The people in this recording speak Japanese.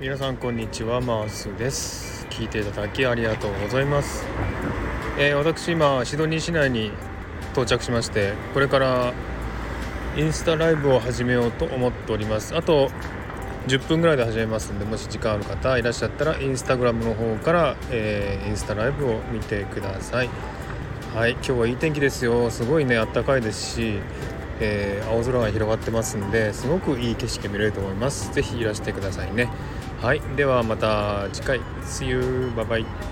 皆さんこんにちはマースです。聞いていただきありがとうございます、えー、私今シドニー市内に到着しましてこれからインスタライブを始めようと思っております。あと10分ぐらいで始めますんでもし時間ある方いらっしゃったらインスタグラムの方から、えー、インスタライブを見てください。はい今日はいい天気ですよ。すごいねあったかいですしえー、青空が広がってますんですごくいい景色見れると思います。是非いらしてくださいね。はいではまた次回 See you bye bye